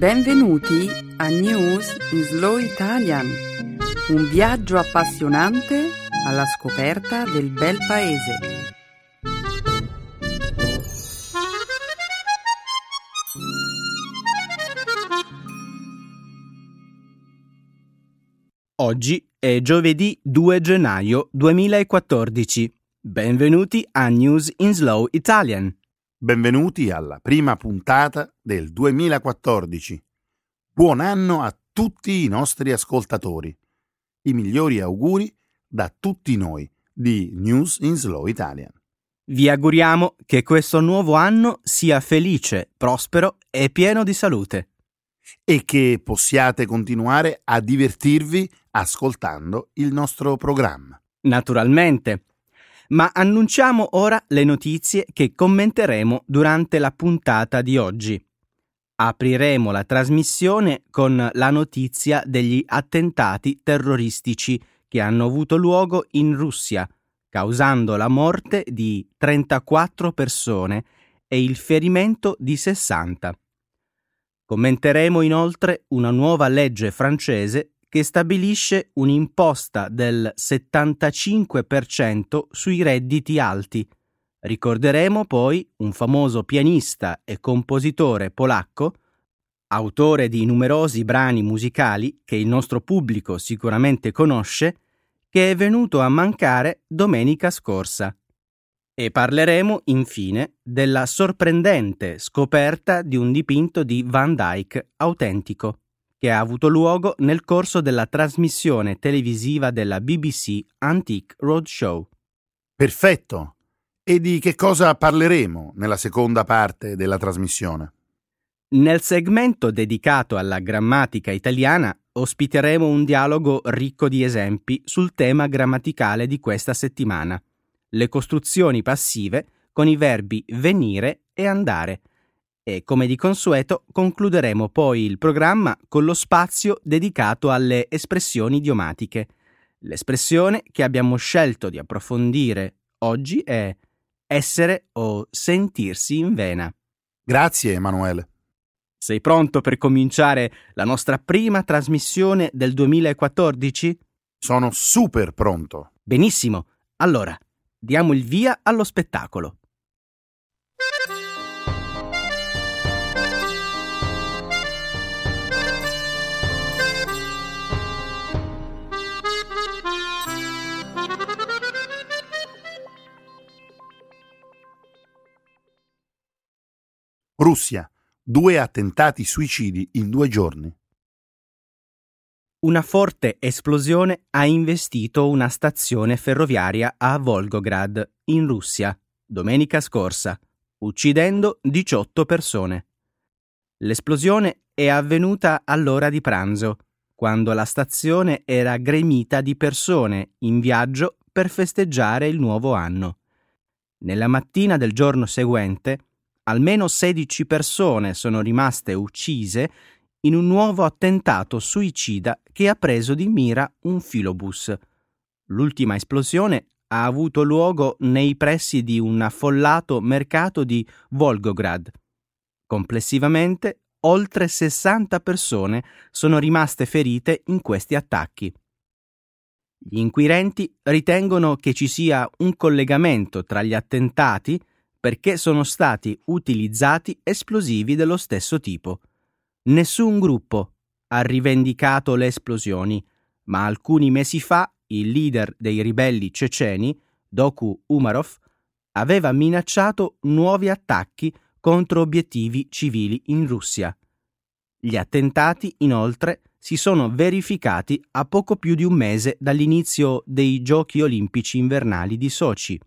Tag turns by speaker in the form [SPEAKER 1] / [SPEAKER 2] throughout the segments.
[SPEAKER 1] Benvenuti a News in Slow Italian, un viaggio appassionante alla scoperta del bel paese.
[SPEAKER 2] Oggi è giovedì 2 gennaio 2014. Benvenuti a News in Slow Italian.
[SPEAKER 3] Benvenuti alla prima puntata del 2014. Buon anno a tutti i nostri ascoltatori. I migliori auguri da tutti noi di News in Slow Italian.
[SPEAKER 2] Vi auguriamo che questo nuovo anno sia felice, prospero e pieno di salute.
[SPEAKER 3] E che possiate continuare a divertirvi ascoltando il nostro programma.
[SPEAKER 2] Naturalmente. Ma annunciamo ora le notizie che commenteremo durante la puntata di oggi. Apriremo la trasmissione con la notizia degli attentati terroristici che hanno avuto luogo in Russia, causando la morte di 34 persone e il ferimento di 60. Commenteremo inoltre una nuova legge francese che stabilisce un'imposta del 75% sui redditi alti. Ricorderemo poi un famoso pianista e compositore polacco, autore di numerosi brani musicali che il nostro pubblico sicuramente conosce, che è venuto a mancare domenica scorsa. E parleremo infine della sorprendente scoperta di un dipinto di Van Dyck autentico che ha avuto luogo nel corso della trasmissione televisiva della BBC Antique Roadshow.
[SPEAKER 3] Perfetto. E di che cosa parleremo nella seconda parte della trasmissione?
[SPEAKER 2] Nel segmento dedicato alla grammatica italiana ospiteremo un dialogo ricco di esempi sul tema grammaticale di questa settimana, le costruzioni passive con i verbi venire e andare, e come di consueto concluderemo poi il programma con lo spazio dedicato alle espressioni idiomatiche. L'espressione che abbiamo scelto di approfondire oggi è essere o sentirsi in vena.
[SPEAKER 3] Grazie Emanuele.
[SPEAKER 2] Sei pronto per cominciare la nostra prima trasmissione del 2014?
[SPEAKER 3] Sono super pronto.
[SPEAKER 2] Benissimo. Allora, diamo il via allo spettacolo.
[SPEAKER 3] Russia. Due attentati suicidi in due giorni.
[SPEAKER 2] Una forte esplosione ha investito una stazione ferroviaria a Volgograd, in Russia, domenica scorsa, uccidendo 18 persone. L'esplosione è avvenuta all'ora di pranzo, quando la stazione era gremita di persone in viaggio per festeggiare il nuovo anno. Nella mattina del giorno seguente, almeno 16 persone sono rimaste uccise in un nuovo attentato suicida che ha preso di mira un filobus. L'ultima esplosione ha avuto luogo nei pressi di un affollato mercato di Volgograd. Complessivamente, oltre 60 persone sono rimaste ferite in questi attacchi. Gli inquirenti ritengono che ci sia un collegamento tra gli attentati perché sono stati utilizzati esplosivi dello stesso tipo. Nessun gruppo ha rivendicato le esplosioni, ma alcuni mesi fa il leader dei ribelli ceceni, Doku Umarov, aveva minacciato nuovi attacchi contro obiettivi civili in Russia. Gli attentati, inoltre, si sono verificati a poco più di un mese dall'inizio dei Giochi olimpici invernali di Sochi.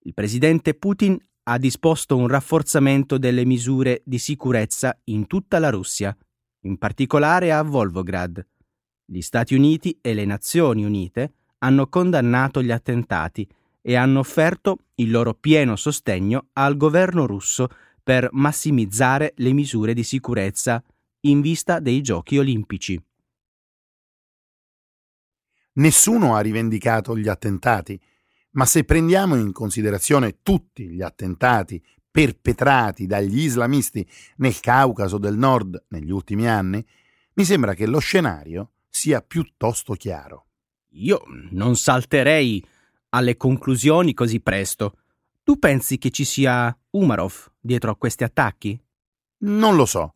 [SPEAKER 2] Il presidente Putin ha disposto un rafforzamento delle misure di sicurezza in tutta la Russia, in particolare a Volgograd. Gli Stati Uniti e le Nazioni Unite hanno condannato gli attentati e hanno offerto il loro pieno sostegno al governo russo per massimizzare le misure di sicurezza in vista dei Giochi olimpici.
[SPEAKER 3] Nessuno ha rivendicato gli attentati ma se prendiamo in considerazione tutti gli attentati perpetrati dagli islamisti nel Caucaso del Nord negli ultimi anni, mi sembra che lo scenario sia piuttosto chiaro.
[SPEAKER 2] Io non salterei alle conclusioni così presto. Tu pensi che ci sia Umarov dietro a questi attacchi?
[SPEAKER 3] Non lo so.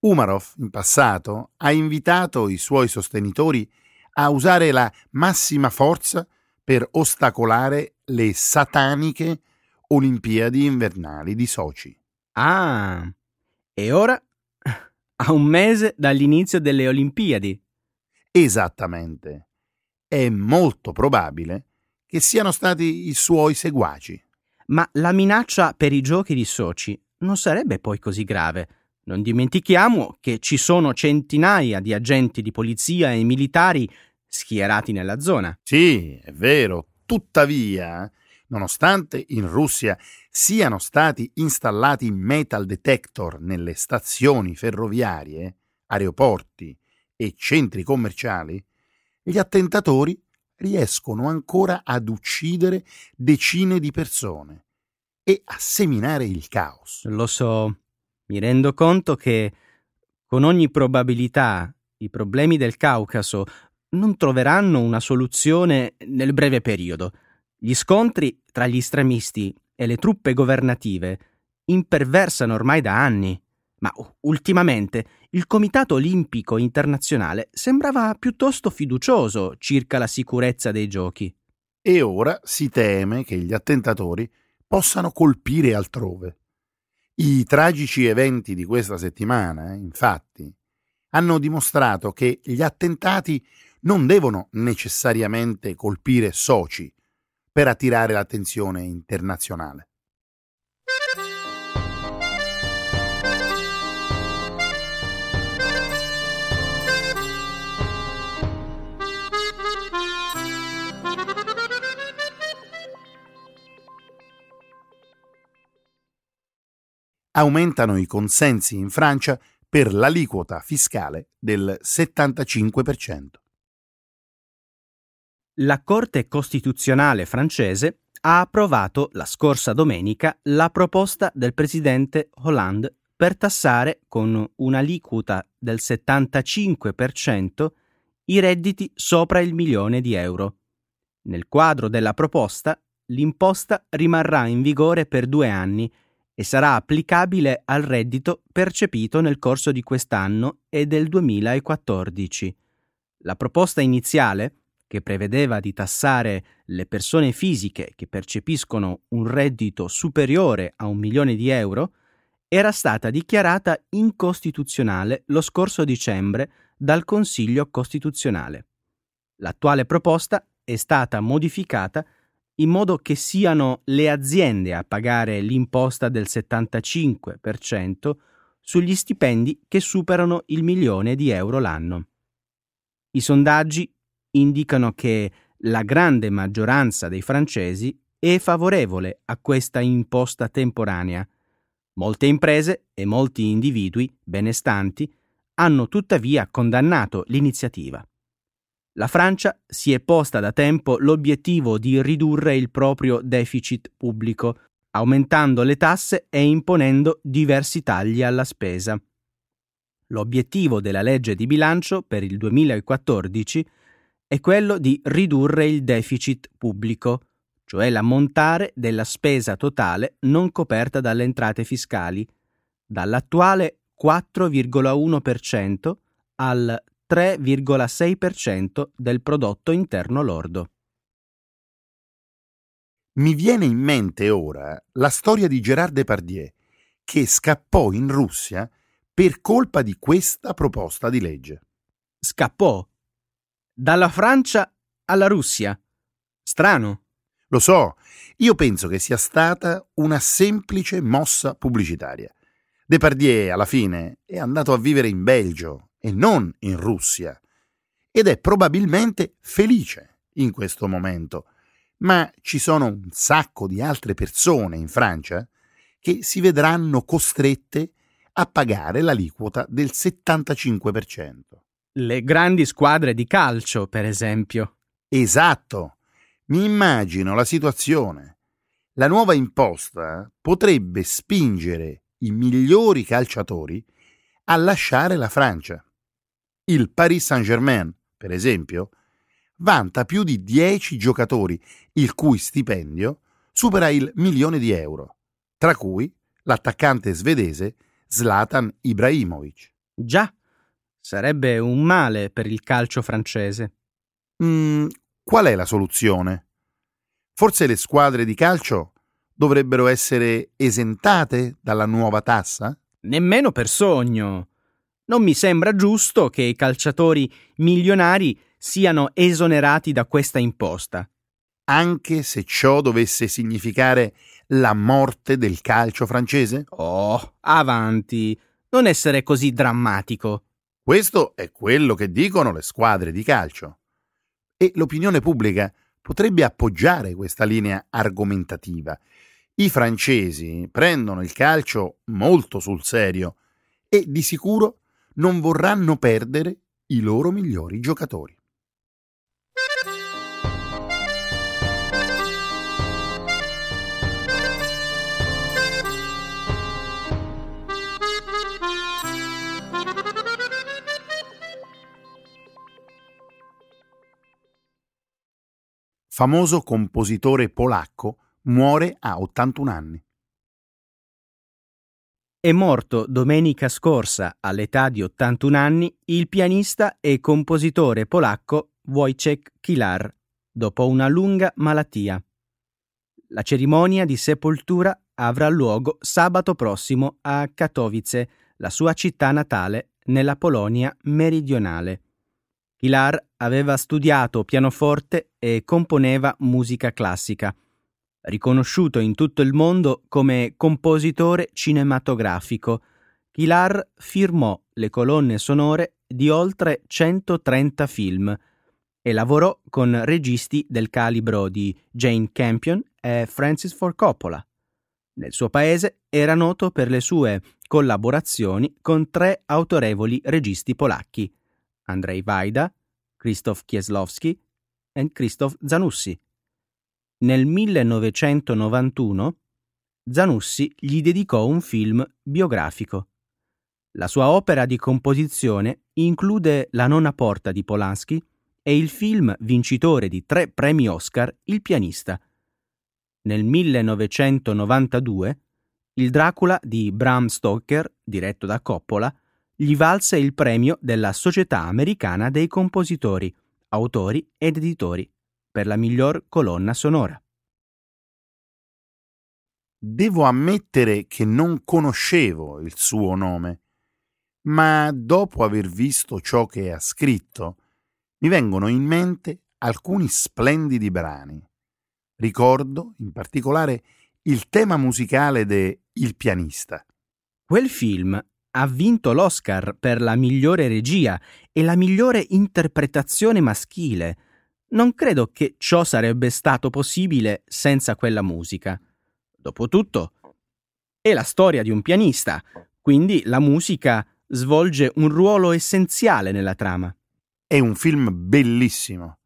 [SPEAKER 3] Umarov, in passato, ha invitato i suoi sostenitori a usare la massima forza per ostacolare le sataniche Olimpiadi invernali di Sochi.
[SPEAKER 2] Ah, e ora a un mese dall'inizio delle Olimpiadi.
[SPEAKER 3] Esattamente. È molto probabile che siano stati i suoi seguaci.
[SPEAKER 2] Ma la minaccia per i giochi di Sochi non sarebbe poi così grave. Non dimentichiamo che ci sono centinaia di agenti di polizia e militari schierati nella zona.
[SPEAKER 3] Sì, è vero. Tuttavia, nonostante in Russia siano stati installati metal detector nelle stazioni ferroviarie, aeroporti e centri commerciali, gli attentatori riescono ancora ad uccidere decine di persone e a seminare il caos.
[SPEAKER 2] Lo so, mi rendo conto che con ogni probabilità i problemi del Caucaso non troveranno una soluzione nel breve periodo. Gli scontri tra gli estremisti e le truppe governative imperversano ormai da anni, ma ultimamente il Comitato Olimpico Internazionale sembrava piuttosto fiducioso circa la sicurezza dei giochi.
[SPEAKER 3] E ora si teme che gli attentatori possano colpire altrove. I tragici eventi di questa settimana, infatti, hanno dimostrato che gli attentati non devono necessariamente colpire soci, per attirare l'attenzione internazionale. Aumentano i consensi in Francia per l'aliquota fiscale del 75%.
[SPEAKER 2] La Corte Costituzionale francese ha approvato la scorsa domenica la proposta del presidente Hollande per tassare con un'aliquota del 75% i redditi sopra il milione di euro. Nel quadro della proposta, l'imposta rimarrà in vigore per due anni e sarà applicabile al reddito percepito nel corso di quest'anno e del 2014. La proposta iniziale che prevedeva di tassare le persone fisiche che percepiscono un reddito superiore a un milione di euro, era stata dichiarata incostituzionale lo scorso dicembre dal Consiglio Costituzionale. L'attuale proposta è stata modificata in modo che siano le aziende a pagare l'imposta del 75% sugli stipendi che superano il milione di euro l'anno. I sondaggi indicano che la grande maggioranza dei francesi è favorevole a questa imposta temporanea. Molte imprese e molti individui benestanti hanno tuttavia condannato l'iniziativa. La Francia si è posta da tempo l'obiettivo di ridurre il proprio deficit pubblico, aumentando le tasse e imponendo diversi tagli alla spesa. L'obiettivo della legge di bilancio per il 2014 è quello di ridurre il deficit pubblico, cioè l'ammontare della spesa totale non coperta dalle entrate fiscali, dall'attuale 4,1% al 3,6% del prodotto interno lordo.
[SPEAKER 3] Mi viene in mente ora la storia di Gérard Depardieu, che scappò in Russia per colpa di questa proposta di legge.
[SPEAKER 2] Scappò? Dalla Francia alla Russia. Strano.
[SPEAKER 3] Lo so, io penso che sia stata una semplice mossa pubblicitaria. Depardieu, alla fine, è andato a vivere in Belgio e non in Russia. Ed è probabilmente felice in questo momento. Ma ci sono un sacco di altre persone in Francia che si vedranno costrette a pagare l'aliquota del 75%
[SPEAKER 2] le grandi squadre di calcio, per esempio.
[SPEAKER 3] Esatto. Mi immagino la situazione. La nuova imposta potrebbe spingere i migliori calciatori a lasciare la Francia. Il Paris Saint-Germain, per esempio, vanta più di 10 giocatori il cui stipendio supera il milione di euro, tra cui l'attaccante svedese Zlatan Ibrahimovic.
[SPEAKER 2] Già, sarebbe un male per il calcio francese.
[SPEAKER 3] Mm, qual è la soluzione? Forse le squadre di calcio dovrebbero essere esentate dalla nuova tassa?
[SPEAKER 2] Nemmeno per sogno. Non mi sembra giusto che i calciatori milionari siano esonerati da questa imposta.
[SPEAKER 3] Anche se ciò dovesse significare la morte del calcio francese?
[SPEAKER 2] Oh, avanti, non essere così drammatico.
[SPEAKER 3] Questo è quello che dicono le squadre di calcio. E l'opinione pubblica potrebbe appoggiare questa linea argomentativa. I francesi prendono il calcio molto sul serio e di sicuro non vorranno perdere i loro migliori giocatori. Famoso compositore polacco muore a 81 anni.
[SPEAKER 2] È morto domenica scorsa, all'età di 81 anni, il pianista e compositore polacco Wojciech Kilar, dopo una lunga malattia. La cerimonia di sepoltura avrà luogo sabato prossimo a Katowice, la sua città natale, nella Polonia meridionale. Kilar aveva studiato pianoforte e componeva musica classica riconosciuto in tutto il mondo come compositore cinematografico. Kilar firmò le colonne sonore di oltre 130 film e lavorò con registi del calibro di Jane Campion e Francis Ford Coppola. Nel suo paese era noto per le sue collaborazioni con tre autorevoli registi polacchi, Andrzej Wajda, Krzysztof Kieslowski e Krzysztof Zanussi. Nel 1991 Zanussi gli dedicò un film biografico. La sua opera di composizione include La nona porta di Polanski e il film vincitore di tre premi Oscar Il pianista. Nel 1992 il Dracula di Bram Stoker, diretto da Coppola, gli valse il premio della Società Americana dei Compositori, Autori ed Editori per la miglior colonna sonora.
[SPEAKER 3] Devo ammettere che non conoscevo il suo nome, ma dopo aver visto ciò che ha scritto, mi vengono in mente alcuni splendidi brani. Ricordo in particolare il tema musicale de Il pianista.
[SPEAKER 2] Quel film ha vinto l'Oscar per la migliore regia e la migliore interpretazione maschile non credo che ciò sarebbe stato possibile senza quella musica. Dopotutto, è la storia di un pianista, quindi la musica svolge un ruolo essenziale nella trama.
[SPEAKER 3] È un film bellissimo.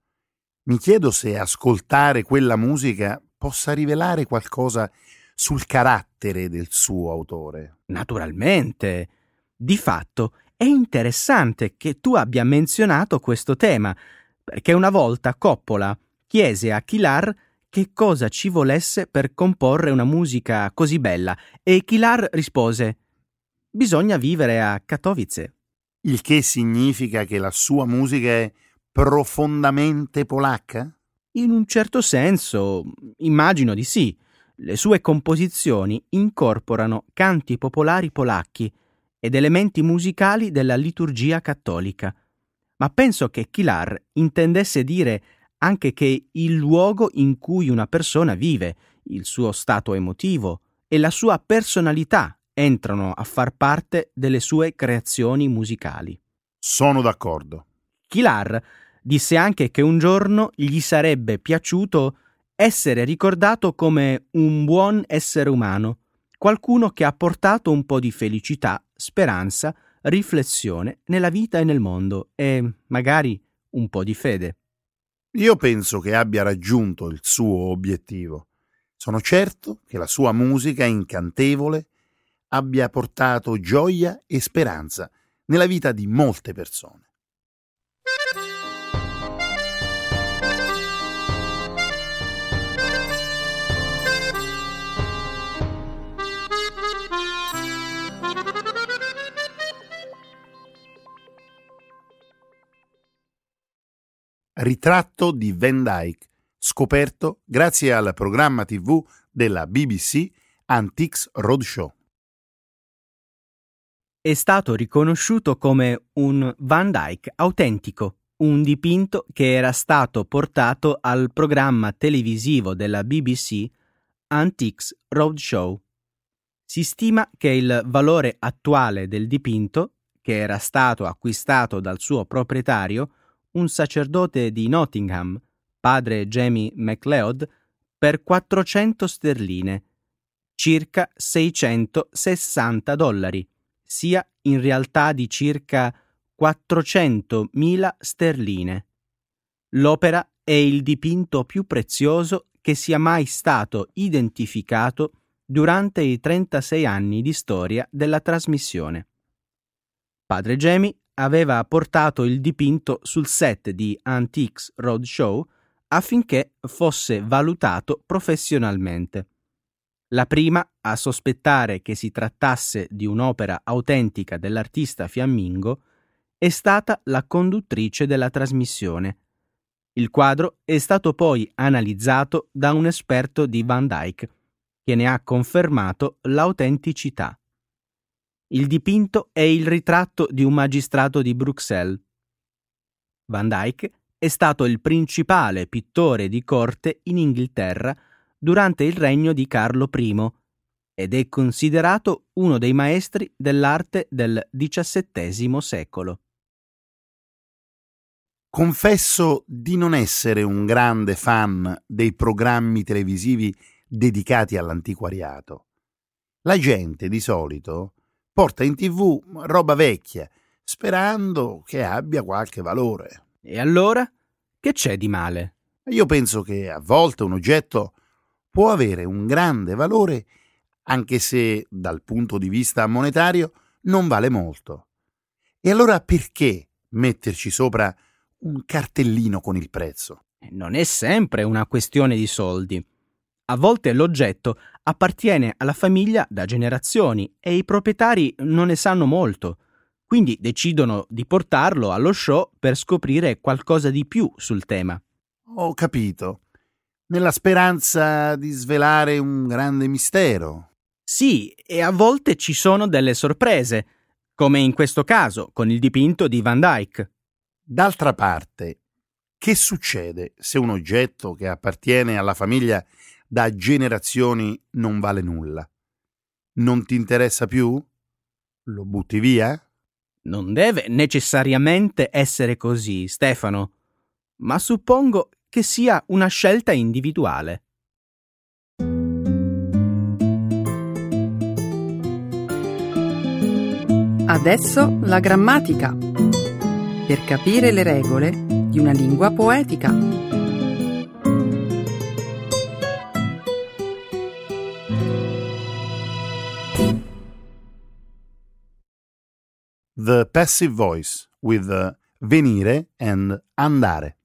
[SPEAKER 3] Mi chiedo se ascoltare quella musica possa rivelare qualcosa sul carattere del suo autore.
[SPEAKER 2] Naturalmente. Di fatto, è interessante che tu abbia menzionato questo tema, perché una volta Coppola chiese a Kilar che cosa ci volesse per comporre una musica così bella e Kilar rispose Bisogna vivere a Katowice.
[SPEAKER 3] Il che significa che la sua musica è profondamente polacca?
[SPEAKER 2] In un certo senso, immagino di sì. Le sue composizioni incorporano canti popolari polacchi ed elementi musicali della liturgia cattolica ma penso che Kilar intendesse dire anche che il luogo in cui una persona vive, il suo stato emotivo e la sua personalità entrano a far parte delle sue creazioni musicali.
[SPEAKER 3] Sono d'accordo.
[SPEAKER 2] Kilar disse anche che un giorno gli sarebbe piaciuto essere ricordato come un buon essere umano, qualcuno che ha portato un po' di felicità, speranza riflessione nella vita e nel mondo e magari un po' di fede.
[SPEAKER 3] Io penso che abbia raggiunto il suo obiettivo. Sono certo che la sua musica incantevole abbia portato gioia e speranza nella vita di molte persone. Ritratto di Van Dyke, scoperto grazie al programma TV della BBC Antiques Roadshow.
[SPEAKER 2] È stato riconosciuto come un Van Dyke autentico, un dipinto che era stato portato al programma televisivo della BBC Antiques Roadshow. Si stima che il valore attuale del dipinto, che era stato acquistato dal suo proprietario, un sacerdote di Nottingham, padre Jamie MacLeod, per 400 sterline, circa 660 dollari, sia in realtà di circa 400.000 sterline. L'opera è il dipinto più prezioso che sia mai stato identificato durante i 36 anni di storia della trasmissione. Padre Jamie aveva portato il dipinto sul set di Antiques Roadshow affinché fosse valutato professionalmente. La prima a sospettare che si trattasse di un'opera autentica dell'artista fiammingo è stata la conduttrice della trasmissione. Il quadro è stato poi analizzato da un esperto di Van Dyke, che ne ha confermato l'autenticità. Il dipinto è il ritratto di un magistrato di Bruxelles. Van Dyck è stato il principale pittore di corte in Inghilterra durante il regno di Carlo I ed è considerato uno dei maestri dell'arte del XVII secolo.
[SPEAKER 3] Confesso di non essere un grande fan dei programmi televisivi dedicati all'antiquariato. La gente di solito porta in tv roba vecchia, sperando che abbia qualche valore.
[SPEAKER 2] E allora? Che c'è di male?
[SPEAKER 3] Io penso che a volte un oggetto può avere un grande valore anche se dal punto di vista monetario non vale molto. E allora perché metterci sopra un cartellino con il prezzo?
[SPEAKER 2] Non è sempre una questione di soldi. A volte l'oggetto appartiene alla famiglia da generazioni e i proprietari non ne sanno molto, quindi decidono di portarlo allo show per scoprire qualcosa di più sul tema.
[SPEAKER 3] Ho capito. Nella speranza di svelare un grande mistero.
[SPEAKER 2] Sì, e a volte ci sono delle sorprese, come in questo caso con il dipinto di Van Dyke.
[SPEAKER 3] D'altra parte, che succede se un oggetto che appartiene alla famiglia da generazioni non vale nulla. Non ti interessa più? Lo butti via?
[SPEAKER 2] Non deve necessariamente essere così, Stefano, ma suppongo che sia una scelta individuale.
[SPEAKER 1] Adesso la grammatica. Per capire le regole di una lingua poetica.
[SPEAKER 3] The passive voice with venire and andare.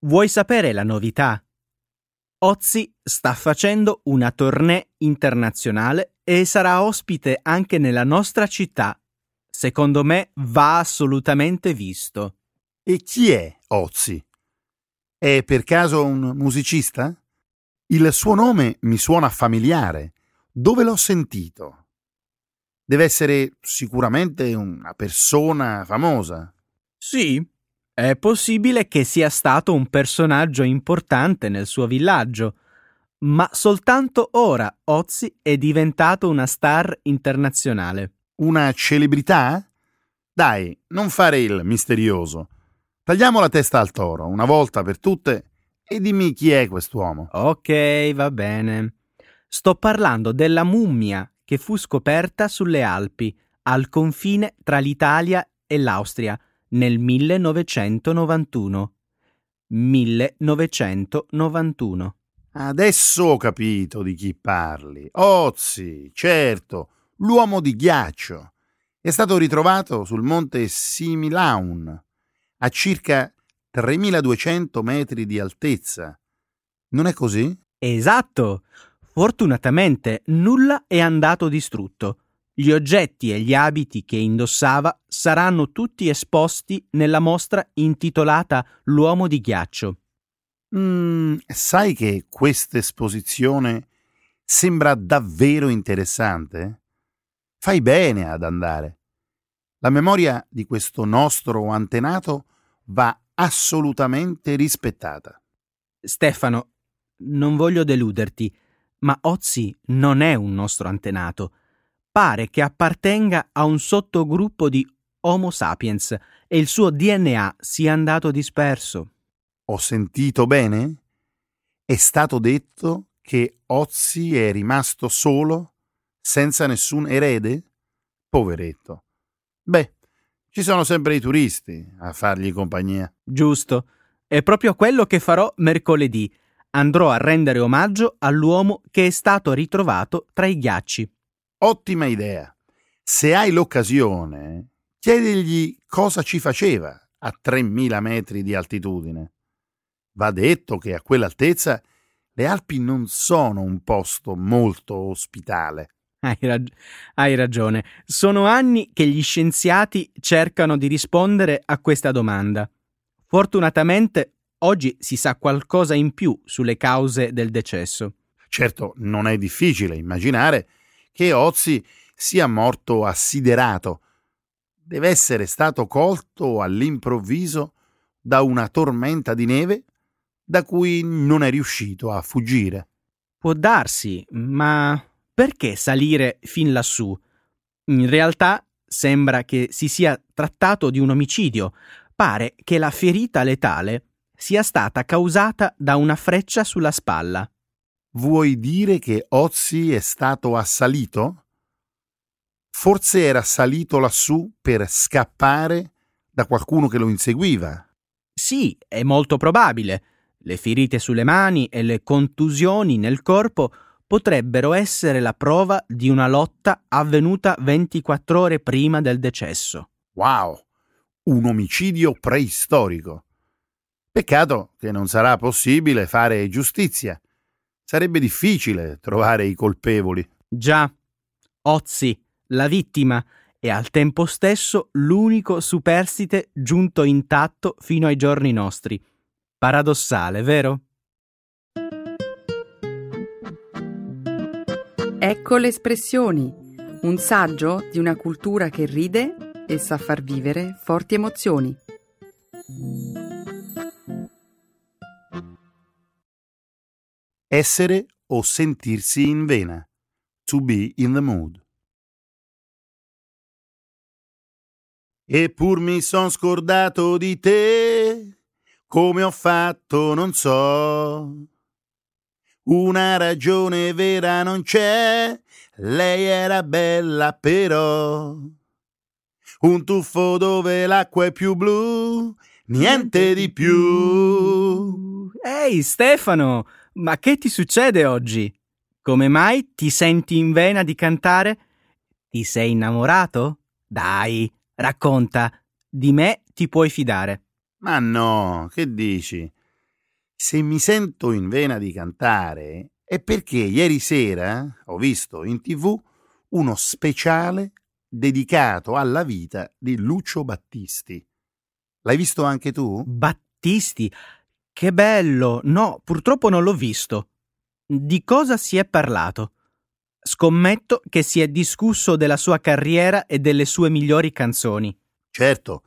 [SPEAKER 2] Vuoi sapere la novità? Ozzy sta facendo una tournée internazionale e sarà ospite anche nella nostra città. Secondo me va assolutamente visto.
[SPEAKER 3] E chi è Ozzy? È per caso un musicista? Il suo nome mi suona familiare. Dove l'ho sentito? Deve essere sicuramente una persona famosa.
[SPEAKER 2] Sì, è possibile che sia stato un personaggio importante nel suo villaggio, ma soltanto ora Ozzy è diventato una star internazionale.
[SPEAKER 3] Una celebrità? Dai, non fare il misterioso. Tagliamo la testa al toro, una volta per tutte, e dimmi chi è quest'uomo.
[SPEAKER 2] Ok, va bene. Sto parlando della mummia che fu scoperta sulle Alpi, al confine tra l'Italia e l'Austria, nel 1991. 1991.
[SPEAKER 3] Adesso ho capito di chi parli. Ozzy, certo, l'uomo di ghiaccio. È stato ritrovato sul monte Similaun, a circa 3200 metri di altezza. Non è così?
[SPEAKER 2] Esatto. Fortunatamente nulla è andato distrutto. Gli oggetti e gli abiti che indossava saranno tutti esposti nella mostra intitolata L'uomo di ghiaccio.
[SPEAKER 3] Mm, sai che questa esposizione sembra davvero interessante? Fai bene ad andare. La memoria di questo nostro antenato va assolutamente rispettata.
[SPEAKER 2] Stefano, non voglio deluderti, ma Ozzy non è un nostro antenato pare che appartenga a un sottogruppo di Homo sapiens e il suo DNA sia andato disperso.
[SPEAKER 3] Ho sentito bene? È stato detto che Ozzy è rimasto solo, senza nessun erede? Poveretto. Beh, ci sono sempre i turisti a fargli compagnia.
[SPEAKER 2] Giusto. È proprio quello che farò mercoledì. Andrò a rendere omaggio all'uomo che è stato ritrovato tra i ghiacci.
[SPEAKER 3] Ottima idea. Se hai l'occasione, chiedigli cosa ci faceva a 3000 metri di altitudine. Va detto che a quell'altezza le Alpi non sono un posto molto ospitale.
[SPEAKER 2] Hai, rag- hai, ragione. Sono anni che gli scienziati cercano di rispondere a questa domanda. Fortunatamente oggi si sa qualcosa in più sulle cause del decesso.
[SPEAKER 3] Certo, non è difficile immaginare che Ozzy sia morto assiderato. Deve essere stato colto all'improvviso da una tormenta di neve da cui non è riuscito a fuggire.
[SPEAKER 2] Può darsi, ma perché salire fin lassù? In realtà sembra che si sia trattato di un omicidio. Pare che la ferita letale sia stata causata da una freccia sulla spalla.
[SPEAKER 3] Vuoi dire che Ozzy è stato assalito? Forse era salito lassù per scappare da qualcuno che lo inseguiva.
[SPEAKER 2] Sì, è molto probabile. Le ferite sulle mani e le contusioni nel corpo potrebbero essere la prova di una lotta avvenuta 24 ore prima del decesso.
[SPEAKER 3] Wow! Un omicidio preistorico. Peccato che non sarà possibile fare giustizia sarebbe difficile trovare i colpevoli.
[SPEAKER 2] Già, Ozzy, la vittima, e al tempo stesso l'unico superstite giunto intatto fino ai giorni nostri. Paradossale, vero?
[SPEAKER 1] Ecco le espressioni, un saggio di una cultura che ride e sa far vivere forti emozioni.
[SPEAKER 3] Essere o sentirsi in vena. To be in the mood. Eppur mi son scordato di te, come ho fatto non so. Una ragione vera non c'è, lei era bella però. Un tuffo dove l'acqua è più blu, niente di più.
[SPEAKER 2] Ehi Stefano, ma che ti succede oggi? Come mai ti senti in vena di cantare? Ti sei innamorato? Dai, racconta. Di me ti puoi fidare.
[SPEAKER 3] Ma no, che dici? Se mi sento in vena di cantare è perché ieri sera ho visto in tv uno speciale dedicato alla vita di Lucio Battisti. L'hai visto anche tu?
[SPEAKER 2] Battisti? Che bello! No, purtroppo non l'ho visto. Di cosa si è parlato? Scommetto che si è discusso della sua carriera e delle sue migliori canzoni.
[SPEAKER 3] Certo.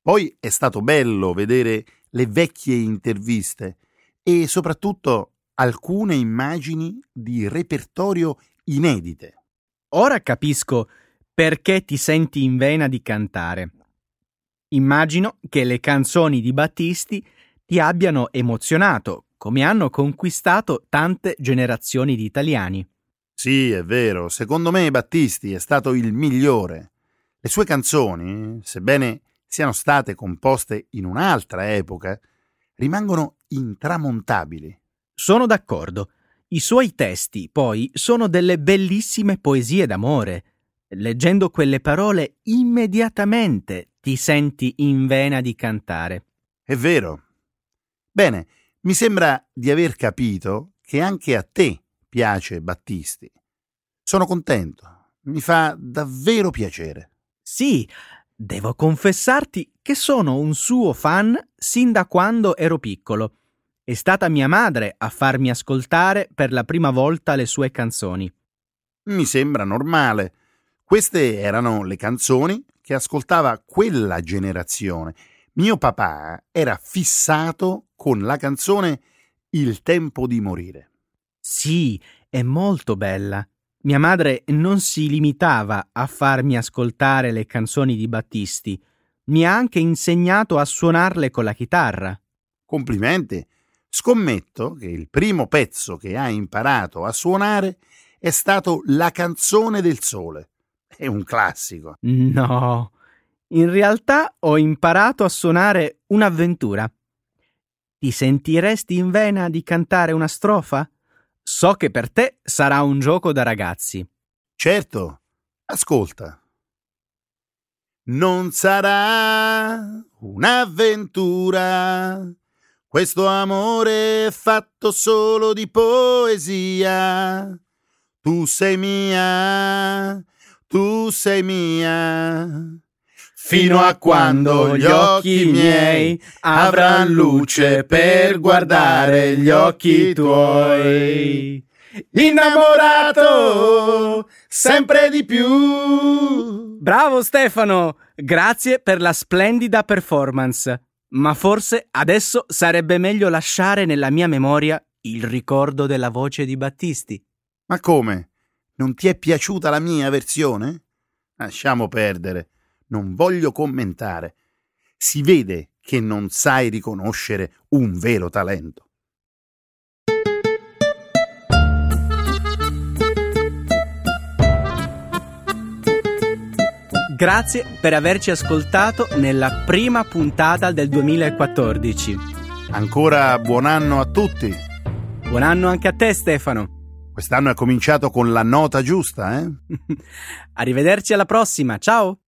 [SPEAKER 3] Poi è stato bello vedere le vecchie interviste e soprattutto alcune immagini di repertorio inedite.
[SPEAKER 2] Ora capisco perché ti senti in vena di cantare. Immagino che le canzoni di Battisti ti abbiano emozionato, come hanno conquistato tante generazioni di italiani.
[SPEAKER 3] Sì, è vero, secondo me Battisti è stato il migliore. Le sue canzoni, sebbene siano state composte in un'altra epoca, rimangono intramontabili.
[SPEAKER 2] Sono d'accordo. I suoi testi, poi, sono delle bellissime poesie d'amore. Leggendo quelle parole, immediatamente ti senti in vena di cantare.
[SPEAKER 3] È vero. Bene, mi sembra di aver capito che anche a te piace Battisti. Sono contento. Mi fa davvero piacere.
[SPEAKER 2] Sì, devo confessarti che sono un suo fan sin da quando ero piccolo. È stata mia madre a farmi ascoltare per la prima volta le sue canzoni.
[SPEAKER 3] Mi sembra normale. Queste erano le canzoni che ascoltava quella generazione. Mio papà era fissato con la canzone Il tempo di morire.
[SPEAKER 2] Sì, è molto bella. Mia madre non si limitava a farmi ascoltare le canzoni di Battisti, mi ha anche insegnato a suonarle con la chitarra.
[SPEAKER 3] Complimenti. Scommetto che il primo pezzo che ha imparato a suonare è stato La canzone del sole. È un classico.
[SPEAKER 2] No, in realtà ho imparato a suonare un'avventura. Ti sentiresti in vena di cantare una strofa? So che per te sarà un gioco da ragazzi.
[SPEAKER 3] Certo, ascolta. Non sarà un'avventura questo amore è fatto solo di poesia. Tu sei mia, tu sei mia. Fino a quando gli occhi miei avranno luce per guardare gli occhi tuoi. Innamorato sempre di più.
[SPEAKER 2] Bravo Stefano, grazie per la splendida performance. Ma forse adesso sarebbe meglio lasciare nella mia memoria il ricordo della voce di Battisti.
[SPEAKER 3] Ma come? Non ti è piaciuta la mia versione? Lasciamo perdere. Non voglio commentare. Si vede che non sai riconoscere un vero talento.
[SPEAKER 2] Grazie per averci ascoltato nella prima puntata del 2014.
[SPEAKER 3] Ancora buon anno a tutti.
[SPEAKER 2] Buon anno anche a te Stefano.
[SPEAKER 3] Quest'anno è cominciato con la nota giusta, eh?
[SPEAKER 2] Arrivederci alla prossima, ciao!